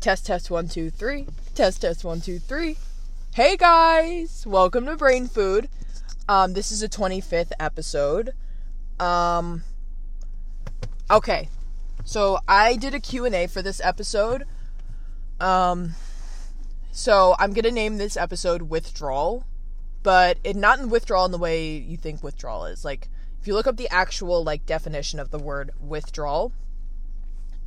Test, test, one, two, three. Test, test, one, two, three. Hey guys, welcome to Brain Food. Um, this is a 25th episode. Um, okay, so I did a Q&A for this episode. Um, so I'm gonna name this episode Withdrawal, but it not in withdrawal in the way you think withdrawal is. Like, if you look up the actual like definition of the word withdrawal,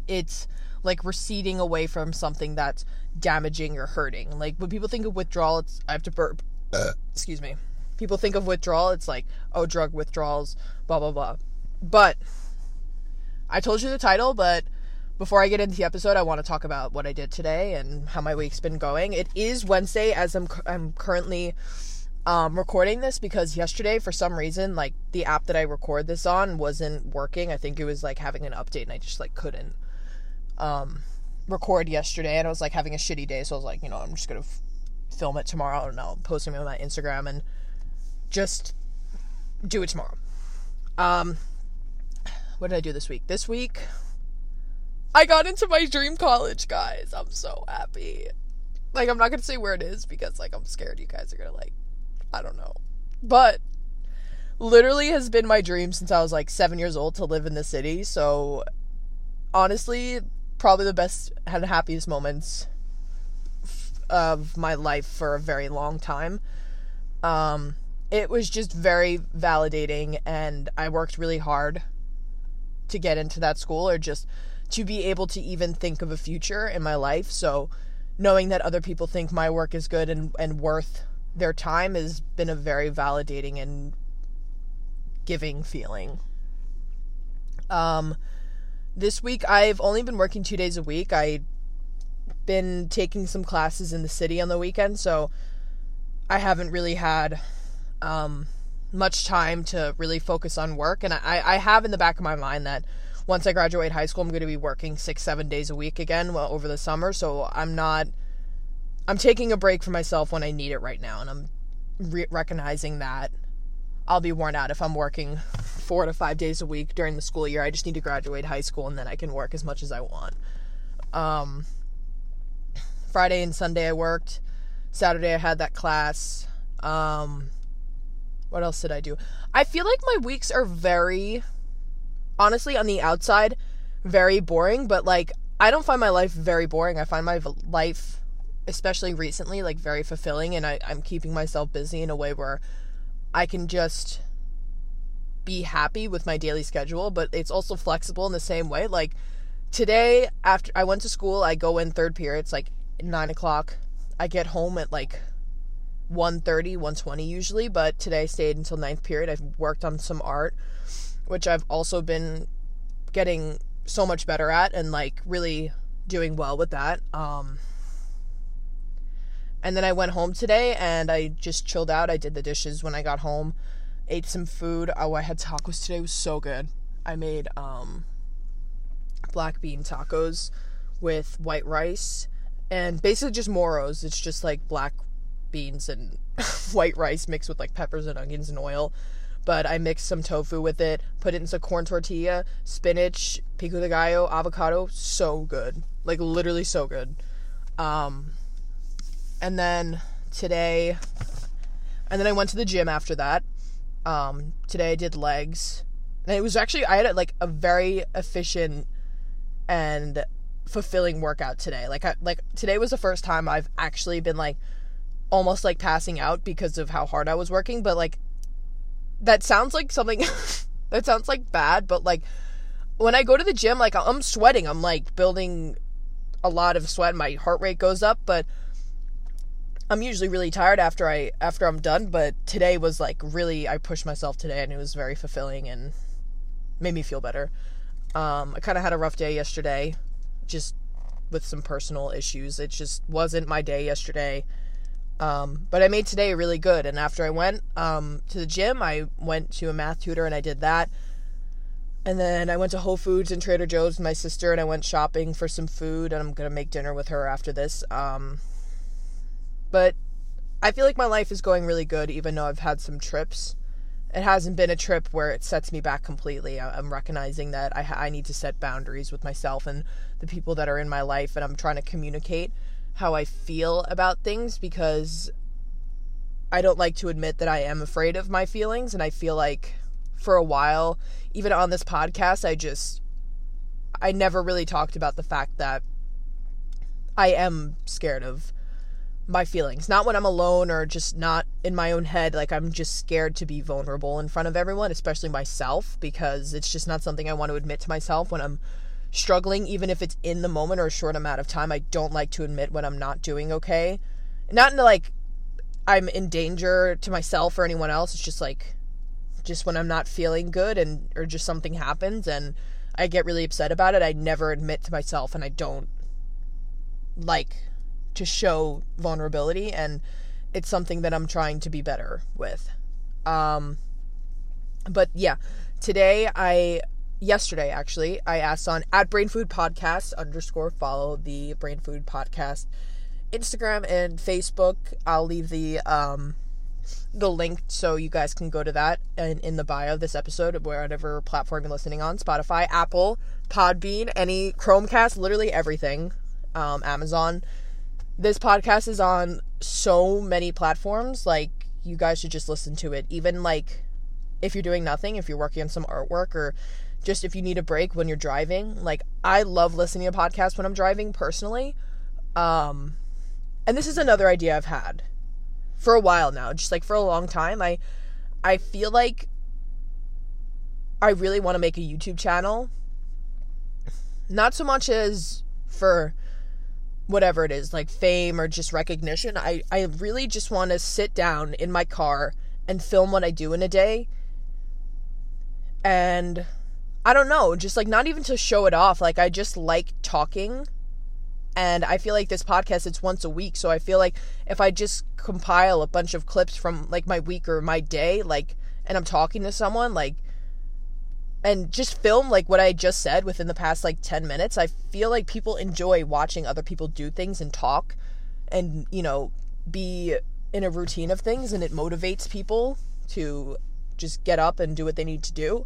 it's like receding away from something that's damaging or hurting. Like when people think of withdrawal, it's I have to burp. excuse me. People think of withdrawal, it's like oh drug withdrawals, blah blah blah. But I told you the title, but before I get into the episode, I want to talk about what I did today and how my week's been going. It is Wednesday as I'm I'm currently um, recording this because yesterday, for some reason, like the app that I record this on wasn't working. I think it was like having an update, and I just like couldn't um, record yesterday. And I was like having a shitty day, so I was like, you know, I'm just gonna f- film it tomorrow, and I'll post it on my Instagram and just do it tomorrow. Um, what did I do this week? This week, I got into my dream college, guys. I'm so happy. Like, I'm not gonna say where it is because, like, I'm scared you guys are gonna like I don't know. But literally has been my dream since I was like seven years old to live in the city. So honestly, probably the best and happiest moments of my life for a very long time. Um, it was just very validating, and I worked really hard to get into that school or just to be able to even think of a future in my life. So knowing that other people think my work is good and, and worth their time has been a very validating and giving feeling. Um, this week I've only been working two days a week. I've been taking some classes in the city on the weekend, so I haven't really had um, much time to really focus on work. And I, I have in the back of my mind that once I graduate high school, I'm going to be working six, seven days a week again well, over the summer. So I'm not I'm taking a break for myself when I need it right now, and I'm re- recognizing that I'll be worn out if I'm working four to five days a week during the school year. I just need to graduate high school, and then I can work as much as I want. Um, Friday and Sunday I worked. Saturday I had that class. Um, what else did I do? I feel like my weeks are very, honestly, on the outside, very boring. But like, I don't find my life very boring. I find my life especially recently, like very fulfilling, and I, I'm keeping myself busy in a way where I can just be happy with my daily schedule, but it's also flexible in the same way. Like today, after I went to school, I go in third period. It's like nine o'clock. I get home at like 1.30, 1.20 usually, but today I stayed until ninth period. I've worked on some art, which I've also been getting so much better at and like really doing well with that. Um, and then I went home today and I just chilled out. I did the dishes when I got home, ate some food. Oh, I had tacos today. It was so good. I made um, black bean tacos with white rice and basically just moros. It's just like black beans and white rice mixed with like peppers and onions and oil. But I mixed some tofu with it, put it into corn tortilla, spinach, pico de gallo, avocado. So good. Like literally so good. Um, and then today and then I went to the gym after that. Um, today I did legs. And it was actually I had like a very efficient and fulfilling workout today. Like I, like today was the first time I've actually been like almost like passing out because of how hard I was working, but like that sounds like something that sounds like bad, but like when I go to the gym like I'm sweating, I'm like building a lot of sweat, my heart rate goes up, but I'm usually really tired after I after I'm done, but today was like really I pushed myself today and it was very fulfilling and made me feel better. Um, I kind of had a rough day yesterday, just with some personal issues. It just wasn't my day yesterday. Um, but I made today really good. And after I went um, to the gym, I went to a math tutor and I did that. And then I went to Whole Foods and Trader Joe's with my sister and I went shopping for some food and I'm gonna make dinner with her after this. Um, but I feel like my life is going really good, even though I've had some trips it hasn't been a trip where it sets me back completely. I'm recognizing that I, I need to set boundaries with myself and the people that are in my life, and I'm trying to communicate how I feel about things because I don't like to admit that I am afraid of my feelings, and I feel like for a while, even on this podcast, I just I never really talked about the fact that I am scared of my feelings. Not when I'm alone or just not in my own head. Like, I'm just scared to be vulnerable in front of everyone, especially myself, because it's just not something I want to admit to myself when I'm struggling, even if it's in the moment or a short amount of time. I don't like to admit when I'm not doing okay. Not in like I'm in danger to myself or anyone else. It's just like, just when I'm not feeling good and, or just something happens and I get really upset about it, I never admit to myself and I don't like to show vulnerability and it's something that I'm trying to be better with. Um but yeah, today I yesterday actually I asked on at Brain Food Podcast underscore follow the Brain Food Podcast Instagram and Facebook. I'll leave the um the link so you guys can go to that and in the bio of this episode, wherever platform you're listening on Spotify, Apple, Podbean, any Chromecast, literally everything, um, Amazon this podcast is on so many platforms. Like, you guys should just listen to it. Even like if you're doing nothing, if you're working on some artwork or just if you need a break when you're driving. Like, I love listening to podcasts when I'm driving personally. Um, and this is another idea I've had for a while now, just like for a long time. I I feel like I really want to make a YouTube channel. Not so much as for whatever it is, like fame or just recognition. I, I really just want to sit down in my car and film what I do in a day. And I don't know, just like not even to show it off. Like I just like talking. And I feel like this podcast it's once a week, so I feel like if I just compile a bunch of clips from like my week or my day, like and I'm talking to someone, like and just film like what I just said within the past like 10 minutes, I feel like people enjoy watching other people do things and talk and, you know, be in a routine of things and it motivates people to just get up and do what they need to do.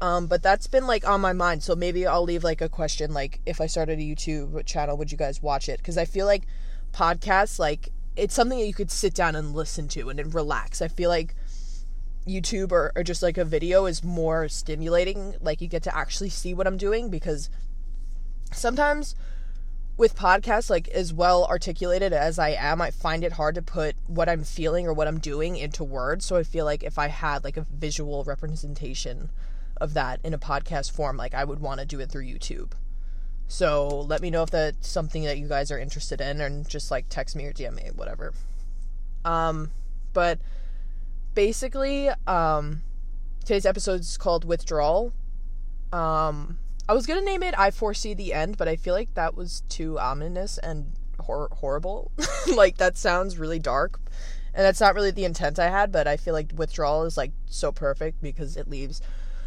Um, but that's been like on my mind. So maybe I'll leave like a question like if I started a YouTube channel, would you guys watch it? Because I feel like podcasts, like it's something that you could sit down and listen to and, and relax. I feel like YouTube or, or just like a video is more stimulating. Like you get to actually see what I'm doing because sometimes with podcasts, like as well articulated as I am, I find it hard to put what I'm feeling or what I'm doing into words. So I feel like if I had like a visual representation of that in a podcast form, like I would want to do it through YouTube. So let me know if that's something that you guys are interested in and just like text me or DM me, whatever. Um, but basically, um, today's episode is called Withdrawal. Um, I was gonna name it I Foresee the End, but I feel like that was too ominous and hor- horrible. like, that sounds really dark. And that's not really the intent I had, but I feel like withdrawal is like so perfect because it leaves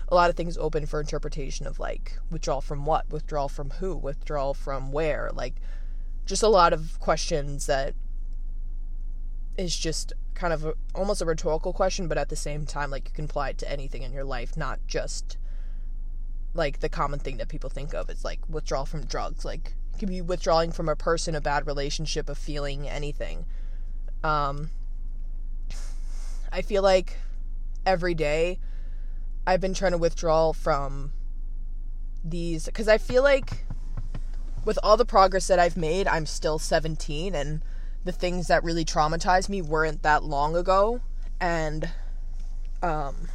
a lot of things open for interpretation of like withdrawal from what, withdrawal from who, withdrawal from where, like just a lot of questions that is just kind of a, almost a rhetorical question, but at the same time, like you can apply it to anything in your life, not just like the common thing that people think of. It's like withdrawal from drugs. Like you can be withdrawing from a person, a bad relationship, a feeling, anything. Um, I feel like every day I've been trying to withdraw from these because I feel like with all the progress that I've made, I'm still 17 and the things that really traumatized me weren't that long ago. And um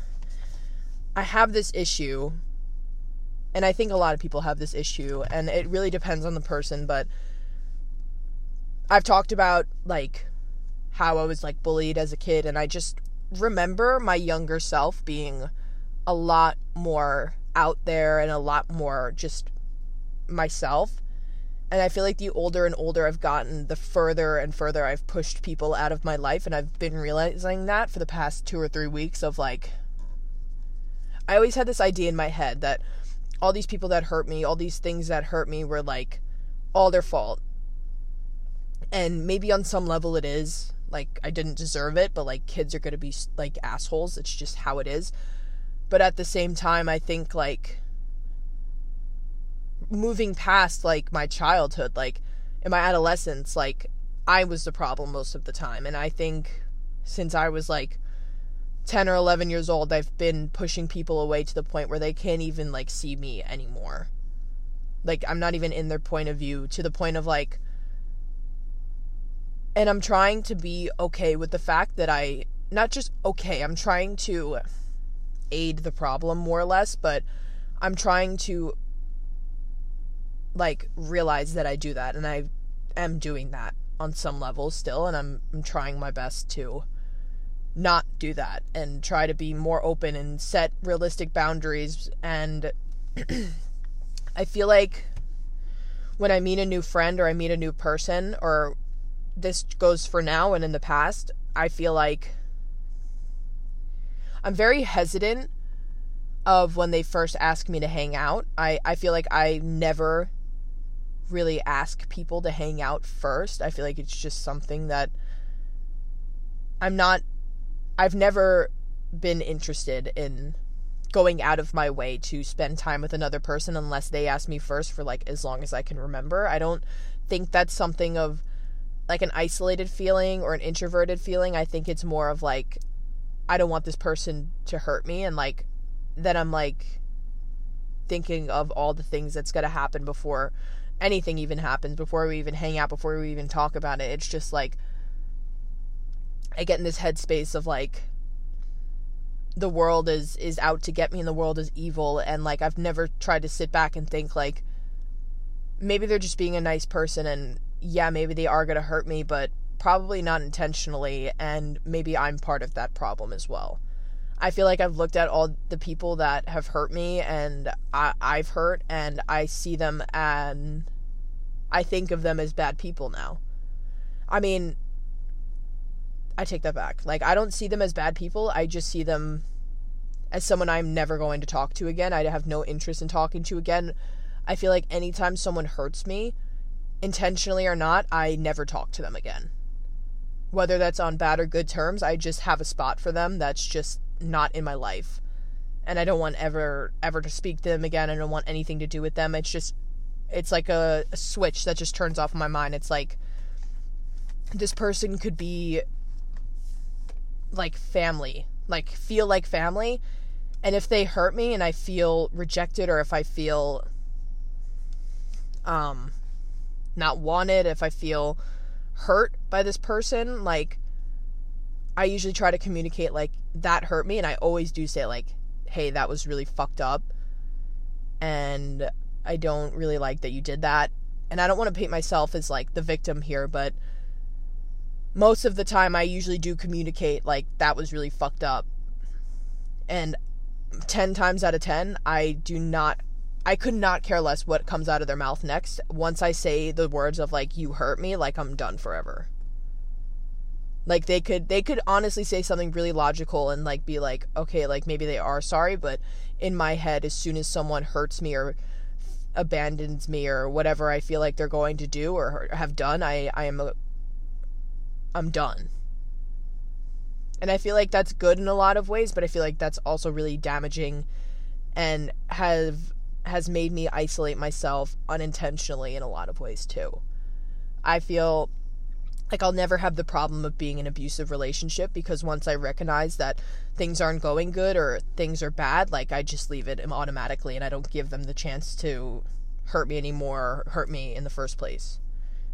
I have this issue and I think a lot of people have this issue and it really depends on the person but I've talked about like how I was like bullied as a kid and I just remember my younger self being a lot more out there and a lot more just myself and I feel like the older and older I've gotten, the further and further I've pushed people out of my life. And I've been realizing that for the past two or three weeks of like, I always had this idea in my head that all these people that hurt me, all these things that hurt me were like all their fault. And maybe on some level it is. like I didn't deserve it, but like kids are going to be like assholes. It's just how it is. But at the same time, I think like moving past like my childhood, like in my adolescence, like I was the problem most of the time. And I think since I was like 10 or 11 years old, I've been pushing people away to the point where they can't even like see me anymore. Like I'm not even in their point of view to the point of like and I'm trying to be okay with the fact that I not just okay, I'm trying to aid the problem more or less, but I'm trying to like realize that I do that and I am doing that on some level still and I'm I'm trying my best to not do that and try to be more open and set realistic boundaries and I feel like when I meet a new friend or I meet a new person or this goes for now and in the past, I feel like I'm very hesitant of when they first ask me to hang out. I, I feel like I never really ask people to hang out first. I feel like it's just something that I'm not I've never been interested in going out of my way to spend time with another person unless they ask me first for like as long as I can remember. I don't think that's something of like an isolated feeling or an introverted feeling. I think it's more of like I don't want this person to hurt me and like then I'm like thinking of all the things that's going to happen before anything even happens, before we even hang out, before we even talk about it. It's just like I get in this headspace of like the world is is out to get me and the world is evil and like I've never tried to sit back and think like maybe they're just being a nice person and yeah, maybe they are going to hurt me, but probably not intentionally and maybe I'm part of that problem as well. I feel like I've looked at all the people that have hurt me and I, I've hurt and I see them and I think of them as bad people now. I mean, I take that back. Like, I don't see them as bad people. I just see them as someone I'm never going to talk to again. I have no interest in talking to again. I feel like anytime someone hurts me, intentionally or not, I never talk to them again. Whether that's on bad or good terms, I just have a spot for them that's just not in my life. And I don't want ever ever to speak to them again. I don't want anything to do with them. It's just it's like a, a switch that just turns off in my mind. It's like this person could be like family, like feel like family. And if they hurt me and I feel rejected or if I feel um not wanted, if I feel hurt by this person, like I usually try to communicate like that hurt me and I always do say like hey, that was really fucked up and I don't really like that you did that. And I don't want to paint myself as like the victim here, but most of the time I usually do communicate like that was really fucked up. And 10 times out of 10, I do not I could not care less what comes out of their mouth next. Once I say the words of like you hurt me, like I'm done forever. Like they could they could honestly say something really logical and like be like, okay, like maybe they are sorry, but in my head as soon as someone hurts me or abandons me or whatever I feel like they're going to do or have done, I I am a I'm done. And I feel like that's good in a lot of ways, but I feel like that's also really damaging and have has made me isolate myself unintentionally in a lot of ways too. I feel like I'll never have the problem of being in an abusive relationship because once I recognize that things aren't going good or things are bad, like I just leave it automatically and I don't give them the chance to hurt me anymore, hurt me in the first place.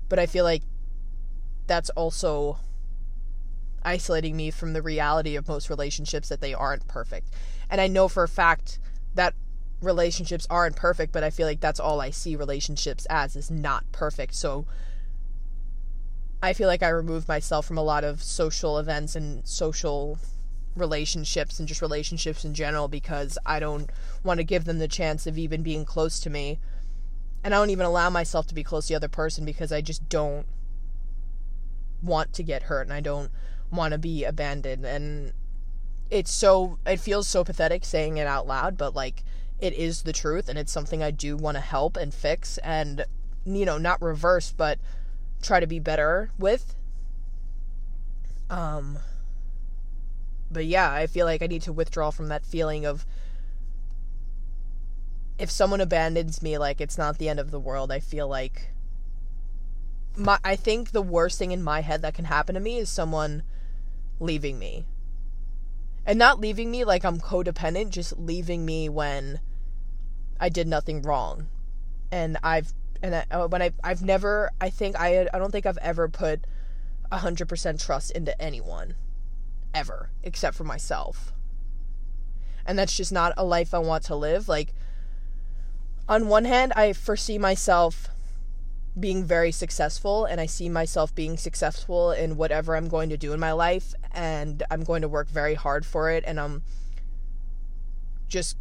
But I feel like that's also isolating me from the reality of most relationships that they aren't perfect. And I know for a fact that relationships aren't perfect, but I feel like that's all I see relationships as is not perfect. So I feel like I remove myself from a lot of social events and social relationships and just relationships in general because I don't want to give them the chance of even being close to me. And I don't even allow myself to be close to the other person because I just don't want to get hurt and I don't want to be abandoned and it's so it feels so pathetic saying it out loud but like it is the truth and it's something I do want to help and fix and you know not reverse but try to be better with Um but yeah, I feel like I need to withdraw from that feeling of if someone abandons me like it's not the end of the world. I feel like my I think the worst thing in my head that can happen to me is someone leaving me. And not leaving me like I'm codependent, just leaving me when I did nothing wrong. And I've and I, uh, when I I've never I think I I don't think I've ever put 100% trust into anyone ever except for myself. And that's just not a life I want to live. Like on one hand, I foresee myself being very successful and I see myself being successful in whatever I'm going to do in my life and I'm going to work very hard for it and I'm just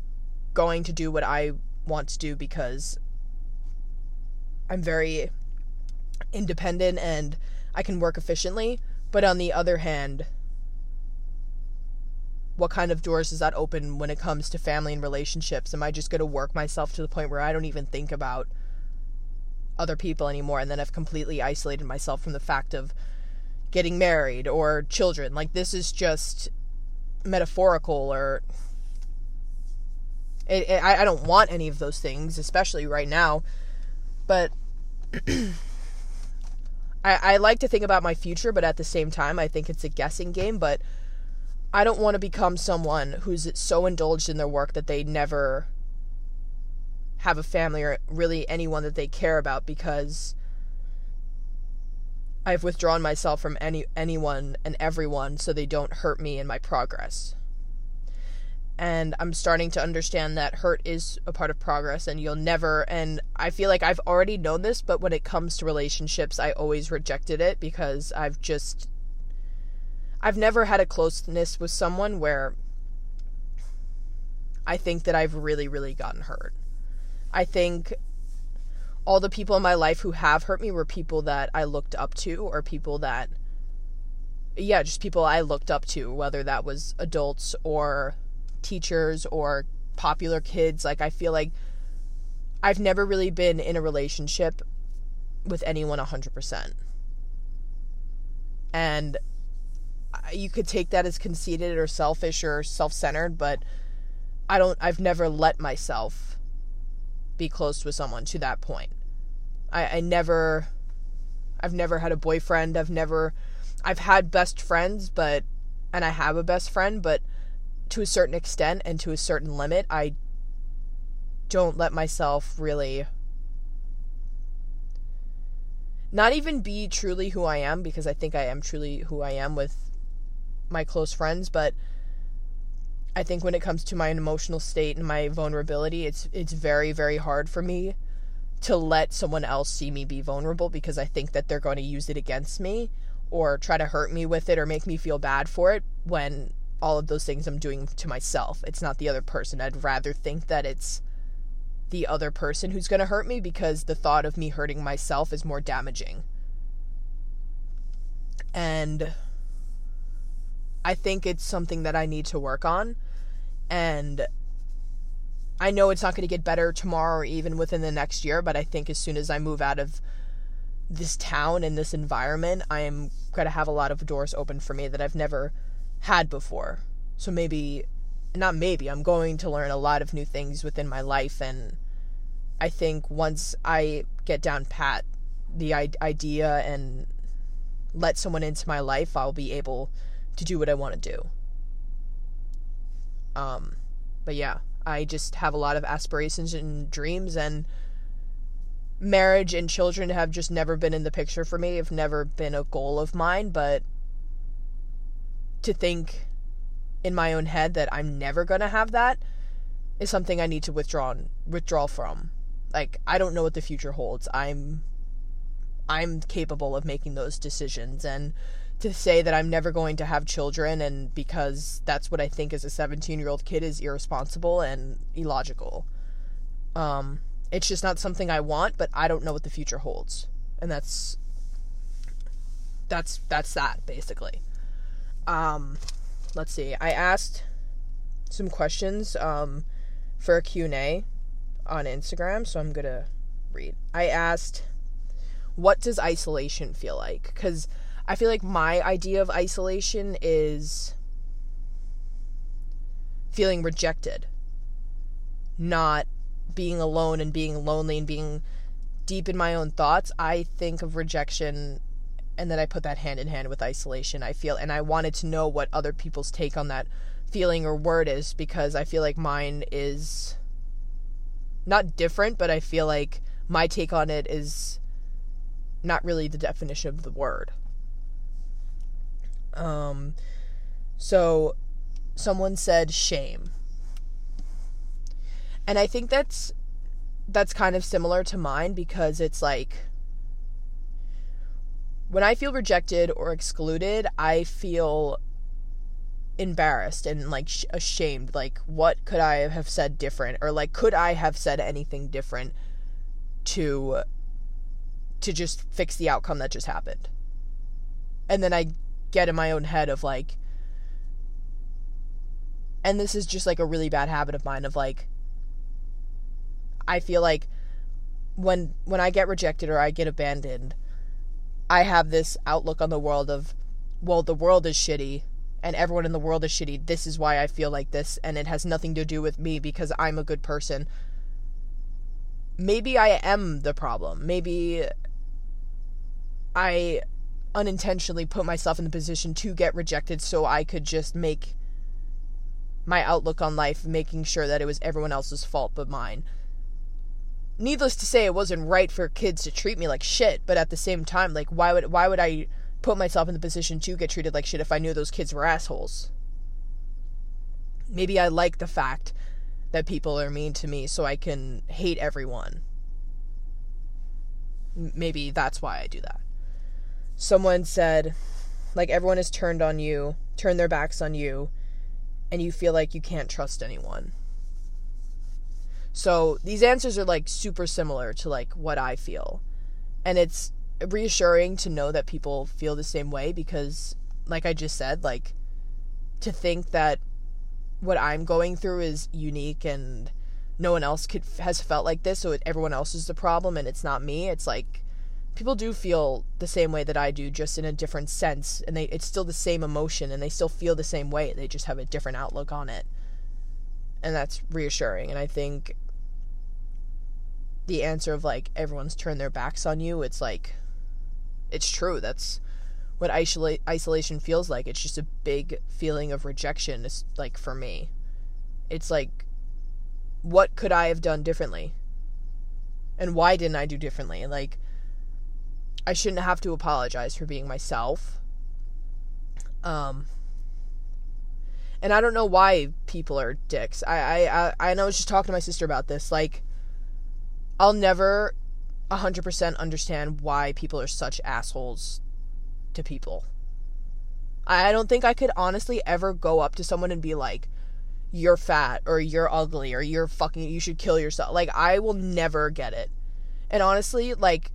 going to do what I want to do because I'm very independent and I can work efficiently. But on the other hand, what kind of doors does that open when it comes to family and relationships? Am I just going to work myself to the point where I don't even think about other people anymore and then I've completely isolated myself from the fact of getting married or children? Like this is just metaphorical or it, it, I, I don't want any of those things, especially right now. But I, I like to think about my future, but at the same time, I think it's a guessing game. But I don't want to become someone who's so indulged in their work that they never have a family or really anyone that they care about because I've withdrawn myself from any anyone and everyone so they don't hurt me in my progress and I'm starting to understand that hurt is a part of progress and you'll never and I feel like I've already known this but when it comes to relationships I always rejected it because I've just I've never had a closeness with someone where I think that I've really really gotten hurt. I think all the people in my life who have hurt me were people that I looked up to or people that yeah, just people I looked up to whether that was adults or teachers or popular kids. Like, I feel like I've never really been in a relationship with anyone 100%. And you could take that as conceited or selfish or self centered, but I don't, I've never let myself be close with someone to that point. I, I never, I've never had a boyfriend. I've never, I've had best friends, but, and I have a best friend, but to a certain extent and to a certain limit, I don't let myself really not even be truly who I am because I think I am truly who I am with my close friends, but I think when it comes to my emotional state and my vulnerability, it's it's very very hard for me to let someone else see me be vulnerable because I think that they're going to use it against me or try to hurt me with it or make me feel bad for it when all of those things I'm doing to myself. It's not the other person. I'd rather think that it's the other person who's going to hurt me because the thought of me hurting myself is more damaging. And I think it's something that I need to work on. And I know it's not going to get better tomorrow or even within the next year, but I think as soon as I move out of this town and this environment, I am going to have a lot of doors open for me that I've never had before. So maybe, not maybe, I'm going to learn a lot of new things within my life. And I think once I get down pat the idea and let someone into my life, I'll be able to do what I want to do. Um, but yeah, I just have a lot of aspirations and dreams, and marriage and children have just never been in the picture for me. Have never been a goal of mine, but to think in my own head that I'm never going to have that is something I need to withdraw withdraw from. Like I don't know what the future holds. I'm I'm capable of making those decisions and to say that I'm never going to have children and because that's what I think as a 17-year-old kid is irresponsible and illogical. Um it's just not something I want, but I don't know what the future holds. And that's that's that's that basically. Um, let's see. I asked some questions um, for a Q&A on Instagram, so I'm going to read. I asked, what does isolation feel like? Because I feel like my idea of isolation is feeling rejected, not being alone and being lonely and being deep in my own thoughts. I think of rejection and then I put that hand in hand with isolation. I feel, and I wanted to know what other people's take on that feeling or word is because I feel like mine is not different, but I feel like my take on it is not really the definition of the word. Um, so someone said shame. And I think that's that's kind of similar to mine because it's like when I feel rejected or excluded, I feel embarrassed and like sh- ashamed like what could I have said different or like could I have said anything different to to just fix the outcome that just happened. And then I get in my own head of like and this is just like a really bad habit of mine of like I feel like when when I get rejected or I get abandoned, I have this outlook on the world of well, the world is shitty and everyone in the world is shitty. This is why I feel like this and it has nothing to do with me because I'm a good person. Maybe I am the problem. Maybe I unintentionally put myself in the position to get rejected so I could just make my outlook on life making sure that it was everyone else's fault but mine. Needless to say it wasn't right for kids to treat me like shit, but at the same time like why would why would I put myself in the position to get treated like shit if I knew those kids were assholes? Maybe I like the fact that people are mean to me so I can hate everyone. Maybe that's why I do that someone said, like, everyone has turned on you, turned their backs on you, and you feel like you can't trust anyone. So these answers are like super similar to like what I feel. And it's reassuring to know that people feel the same way because like I just said, like to think that what I'm going through is unique and no one else could has felt like this so everyone else is the problem and it's not me. It's like people do feel the same way that I do, just in a different sense, and they it's still the same emotion, and they still feel the same way. They just have a different outlook on it, and that's reassuring. And I think the answer of like everyone's turned their backs on you, it's like it's true. That's what isolation feels like. It's just a big feeling of rejection. It's like for me, it's like what could I have done differently? And why didn't I do differently? Like I shouldn't have to apologize for being myself. Um, and I don't know why people are dicks. I I I, know I was just talking to my sister about this. Like, I'll never, hundred percent understand why people are such assholes to people. I don't think I could honestly ever go up to someone and be like, "You're fat," or "You're ugly," or "You're fucking," you should kill yourself. Like, I will never get it. And honestly, like,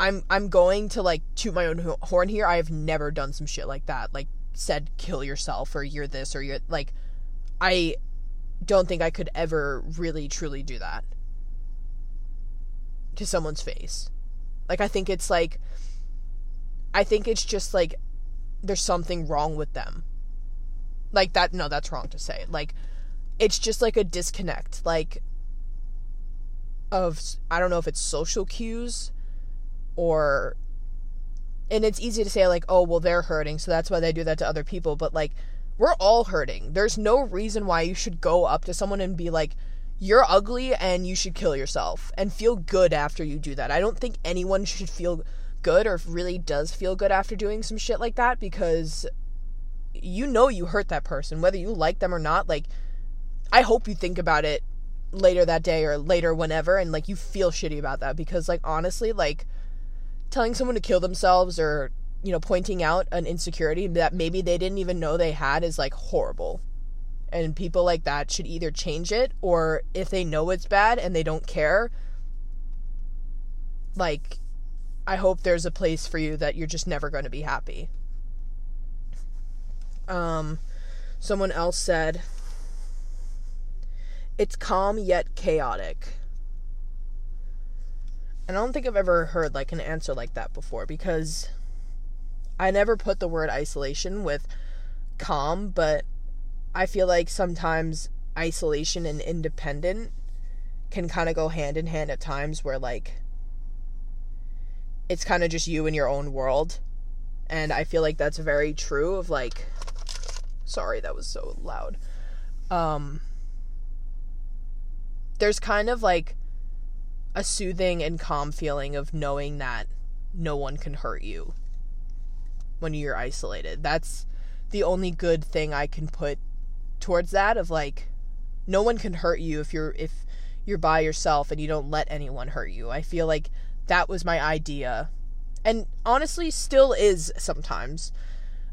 I'm I'm going to like toot my own horn here. I have never done some shit like that. Like said kill yourself or you're this or you're like I don't think I could ever really truly do that to someone's face. Like I think it's like I think it's just like there's something wrong with them. Like that no, that's wrong to say. Like it's just like a disconnect like of I don't know if it's social cues or and it's easy to say like oh well they're hurting so that's why they do that to other people but like we're all hurting there's no reason why you should go up to someone and be like you're ugly and you should kill yourself and feel good after you do that. I don't think anyone should feel good or really does feel good after doing some shit like that because you know you hurt that person whether you like them or not. Like i hope you think about it later that day or later whenever and like you feel shitty about that because like honestly like telling someone to kill themselves or you know pointing out an insecurity that maybe they didn't even know they had is like horrible and people like that should either change it or if they know it's bad and they don't care like i hope there's a place for you that you're just never going to be happy. Um someone else said it's calm yet chaotic. And I don't think I've ever heard like an answer like that before because I never put the word isolation with calm, but I feel like sometimes isolation and independent can kind of go hand in hand at times where like it's kind of just you in your own world. And I feel like that's very true of like sorry that was so loud. Um there's kind of like a soothing and calm feeling of knowing that no one can hurt you when you're isolated. That's the only good thing I can put towards that of like no one can hurt you if you're if you're by yourself and you don't let anyone hurt you. I feel like that was my idea. And honestly still is sometimes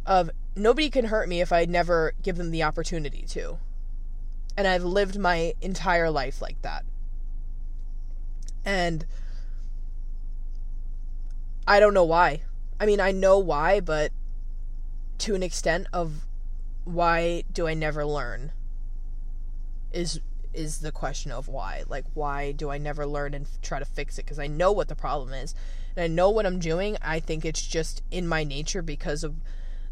of nobody can hurt me if I never give them the opportunity to. And I've lived my entire life like that. And I don't know why. I mean, I know why, but to an extent of why do I never learn is is the question of why. Like why do I never learn and f- try to fix it because I know what the problem is and I know what I'm doing. I think it's just in my nature because of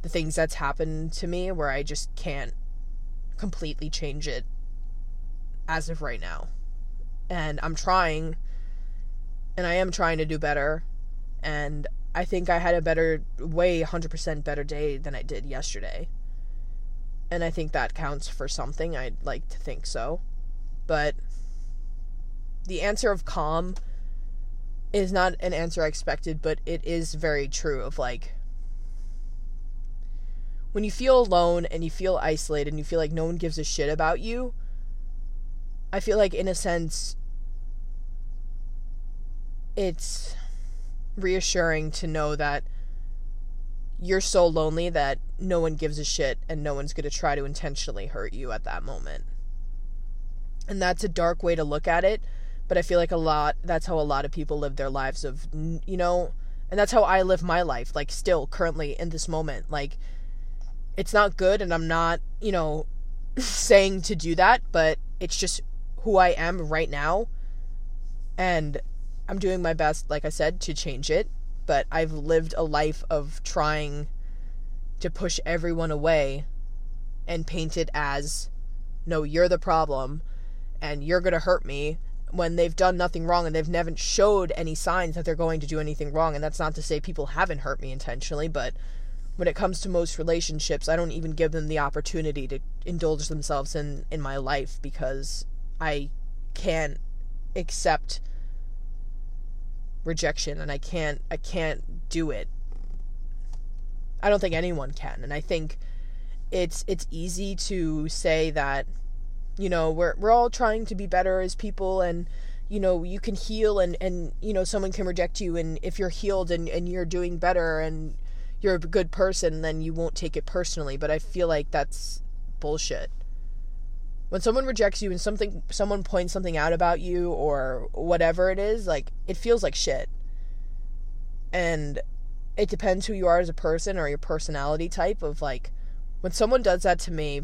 the things that's happened to me where I just can't completely change it as of right now. And I'm trying and I am trying to do better and I think I had a better way 100% better day than I did yesterday. And I think that counts for something. I'd like to think so. But the answer of calm is not an answer I expected, but it is very true of like when you feel alone and you feel isolated and you feel like no one gives a shit about you, I feel like in a sense it's reassuring to know that you're so lonely that no one gives a shit and no one's going to try to intentionally hurt you at that moment. And that's a dark way to look at it, but I feel like a lot that's how a lot of people live their lives of you know, and that's how I live my life like still currently in this moment. Like it's not good and I'm not, you know, saying to do that, but it's just who I am right now. And I'm doing my best, like I said, to change it, but I've lived a life of trying to push everyone away and paint it as no, you're the problem and you're going to hurt me when they've done nothing wrong and they've never showed any signs that they're going to do anything wrong. And that's not to say people haven't hurt me intentionally, but when it comes to most relationships, I don't even give them the opportunity to indulge themselves in, in my life because I can't accept rejection and I can't I can't do it. I don't think anyone can. And I think it's it's easy to say that you know, we're we're all trying to be better as people and you know, you can heal and and you know, someone can reject you and if you're healed and and you're doing better and you're a good person, then you won't take it personally, but I feel like that's bullshit when someone rejects you and something someone points something out about you or whatever it is like it feels like shit. And it depends who you are as a person or your personality type of like when someone does that to me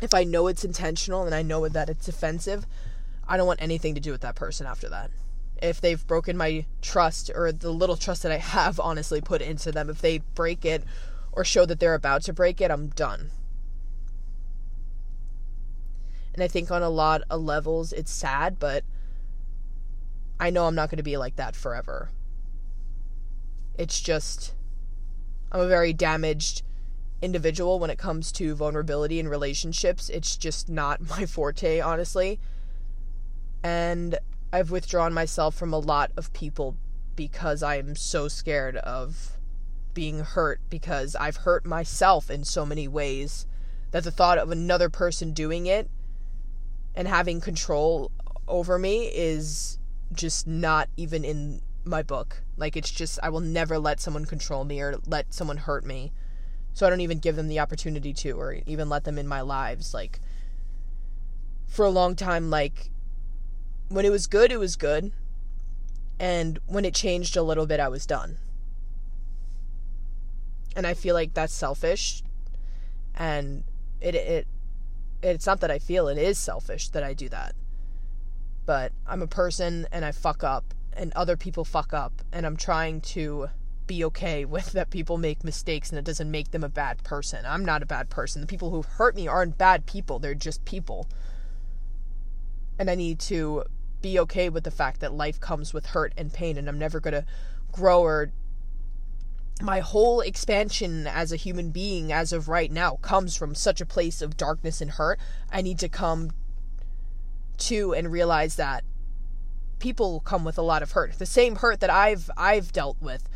if i know it's intentional and i know that it's offensive i don't want anything to do with that person after that. If they've broken my trust or the little trust that i have honestly put into them if they break it or show that they're about to break it i'm done and I think on a lot of levels it's sad, but I know I'm not going to be like that forever. It's just, I'm a very damaged individual when it comes to vulnerability in relationships. It's just not my forte, honestly. And I've withdrawn myself from a lot of people because I'm so scared of being hurt because I've hurt myself in so many ways that the thought of another person doing it and having control over me is just not even in my book. Like it's just I will never let someone control me or let someone hurt me. So I don't even give them the opportunity to or even let them in my lives like for a long time like when it was good it was good and when it changed a little bit I was done. And I feel like that's selfish and it it it's not that I feel it is selfish that I do that. But I'm a person and I fuck up and other people fuck up and I'm trying to be okay with that people make mistakes and it doesn't make them a bad person. I'm not a bad person. The people who hurt me aren't bad people, they're just people. And I need to be okay with the fact that life comes with hurt and pain and I'm never going to grow or my whole expansion as a human being as of right now comes from such a place of darkness and hurt. I need to come to and realize that people come with a lot of hurt. The same hurt that I've I've dealt with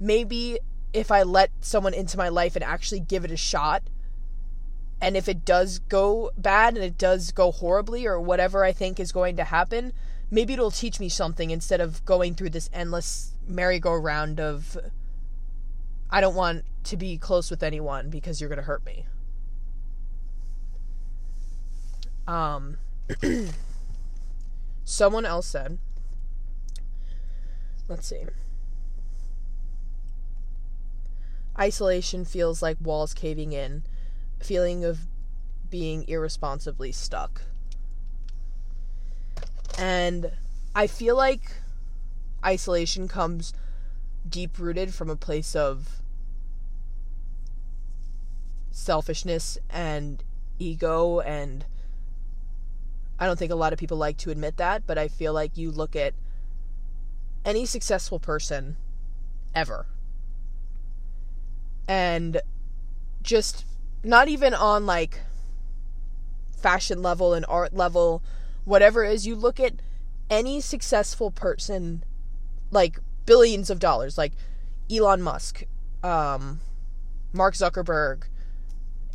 maybe if I let someone into my life and actually give it a shot, and if it does go bad and it does go horribly or whatever I think is going to happen, maybe it'll teach me something instead of going through this endless merry-go-round of I don't want to be close with anyone because you're going to hurt me. Um someone else said let's see Isolation feels like walls caving in, feeling of being irresponsibly stuck. And I feel like isolation comes deep rooted from a place of selfishness and ego and I don't think a lot of people like to admit that, but I feel like you look at any successful person ever. And just not even on like fashion level and art level whatever it is you look at any successful person like billions of dollars like Elon Musk um Mark Zuckerberg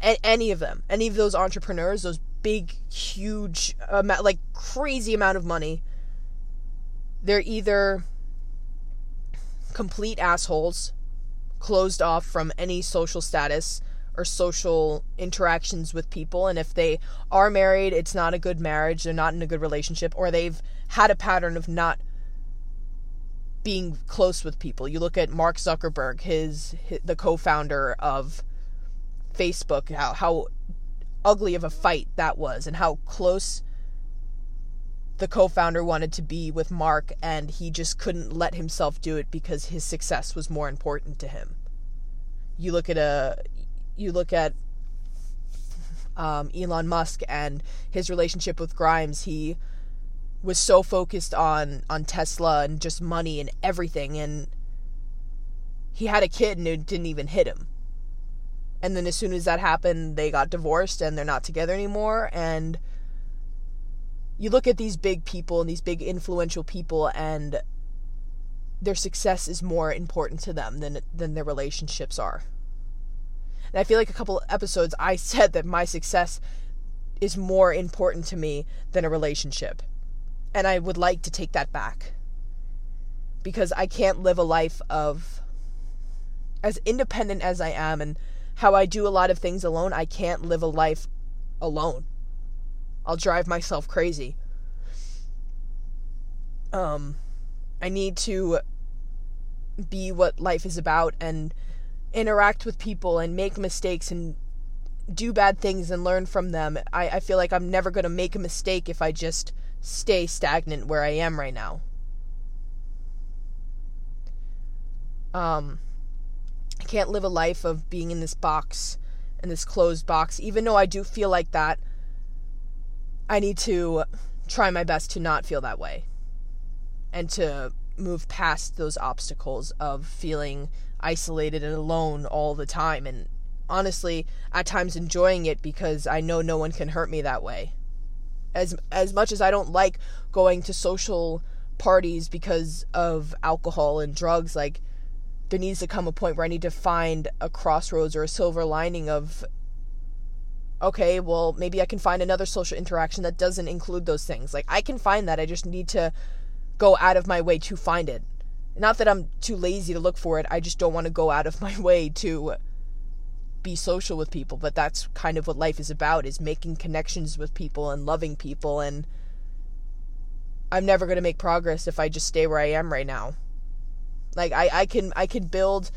a- any of them any of those entrepreneurs those big huge like crazy amount of money they're either complete assholes closed off from any social status or social interactions with people. And if they are married, it's not a good marriage, they're not in a good relationship, or they've had a pattern of not being close with people. You look at Mark Zuckerberg, his, his the co-founder of Facebook, how how ugly of a fight that was and how close the co-founder wanted to be with Mark and he just couldn't let himself do it because his success was more important to him. You look at a you look at um, Elon Musk and his relationship with Grimes, he was so focused on on Tesla and just money and everything and he had a kid and it didn't even hit him. And then as soon as that happened, they got divorced and they're not together anymore and you look at these big people and these big influential people and their success is more important to them than than their relationships are. And I feel like a couple episodes I said that my success is more important to me than a relationship. And I would like to take that back. Because I can't live a life of as independent as I am and how I do a lot of things alone, I can't live a life alone. I'll drive myself crazy. Um, I need to be what life is about and interact with people and make mistakes and do bad things and learn from them. I, I feel like I'm never going to make a mistake if I just stay stagnant where I am right now. Um, I can't live a life of being in this box, in this closed box, even though I do feel like that. I need to try my best to not feel that way and to move past those obstacles of feeling isolated and alone all the time and honestly at times enjoying it because I know no one can hurt me that way. As as much as I don't like going to social parties because of alcohol and drugs like there needs to come a point where I need to find a crossroads or a silver lining of okay, well, maybe I can find another social interaction that doesn't include those things. Like, I can find that. I just need to go out of my way to find it. Not that I'm too lazy to look for it, I just don't want to go out of my way to be social with people, but that's kind of what life is about is making connections with people and loving people and I'm never going to make progress if I just stay where I am right now. Like I I can I can build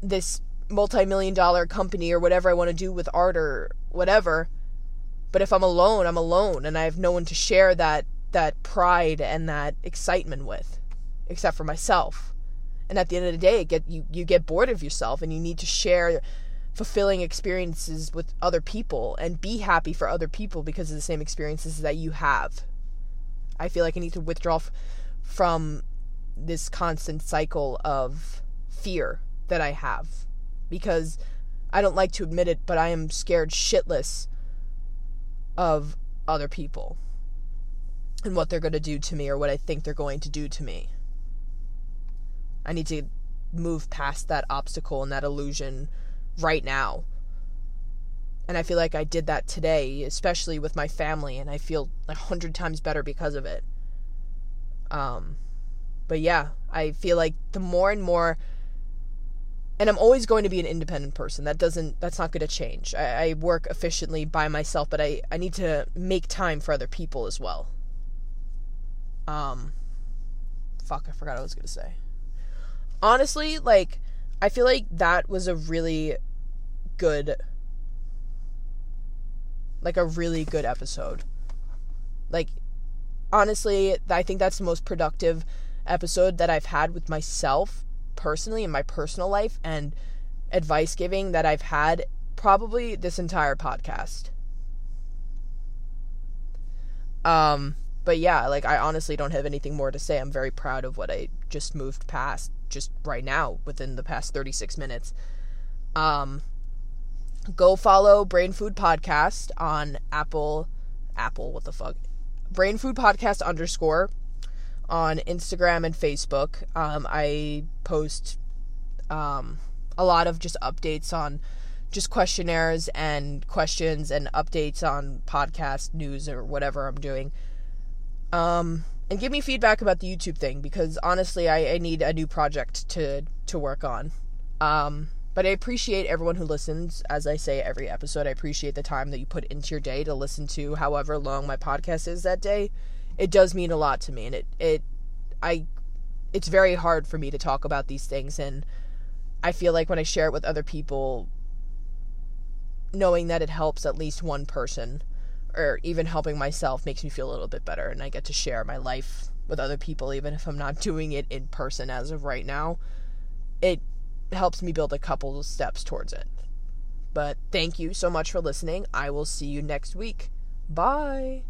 this multi-million dollar company or whatever I want to do with art or whatever. But if I'm alone, I'm alone and I have no one to share that that pride and that excitement with except for myself. And at the end of the day, get you you get bored of yourself and you need to share fulfilling experiences with other people and be happy for other people because of the same experiences that you have. I feel like I need to withdraw f- from this constant cycle of fear that I have because I don't like to admit it, but I am scared shitless of other people and what they're going to do to me or what I think they're going to do to me. I need to move past that obstacle and that illusion right now. And I feel like I did that today, especially with my family, and I feel a hundred times better because of it. Um, but yeah, I feel like the more and more, and I'm always going to be an independent person. That doesn't, that's not going to change. I, I work efficiently by myself, but I, I need to make time for other people as well. Um, fuck, I forgot what I was going to say. Honestly, like, I feel like that was a really good like a really good episode. Like honestly, I think that's the most productive episode that I've had with myself personally in my personal life and advice giving that I've had probably this entire podcast. Um but yeah, like I honestly don't have anything more to say. I'm very proud of what I just moved past just right now within the past 36 minutes. Um go follow Brain Food Podcast on Apple. Apple, what the fuck? Brain Food Podcast underscore on Instagram and Facebook. Um, I post um, a lot of just updates on just questionnaires and questions and updates on podcast news or whatever I'm doing. Um, and give me feedback about the YouTube thing because honestly, I, I need a new project to to work on. Um, but I appreciate everyone who listens. As I say every episode, I appreciate the time that you put into your day to listen to however long my podcast is that day. It does mean a lot to me and it it I it's very hard for me to talk about these things and I feel like when I share it with other people knowing that it helps at least one person or even helping myself makes me feel a little bit better and I get to share my life with other people even if I'm not doing it in person as of right now. It helps me build a couple steps towards it. But thank you so much for listening. I will see you next week. Bye.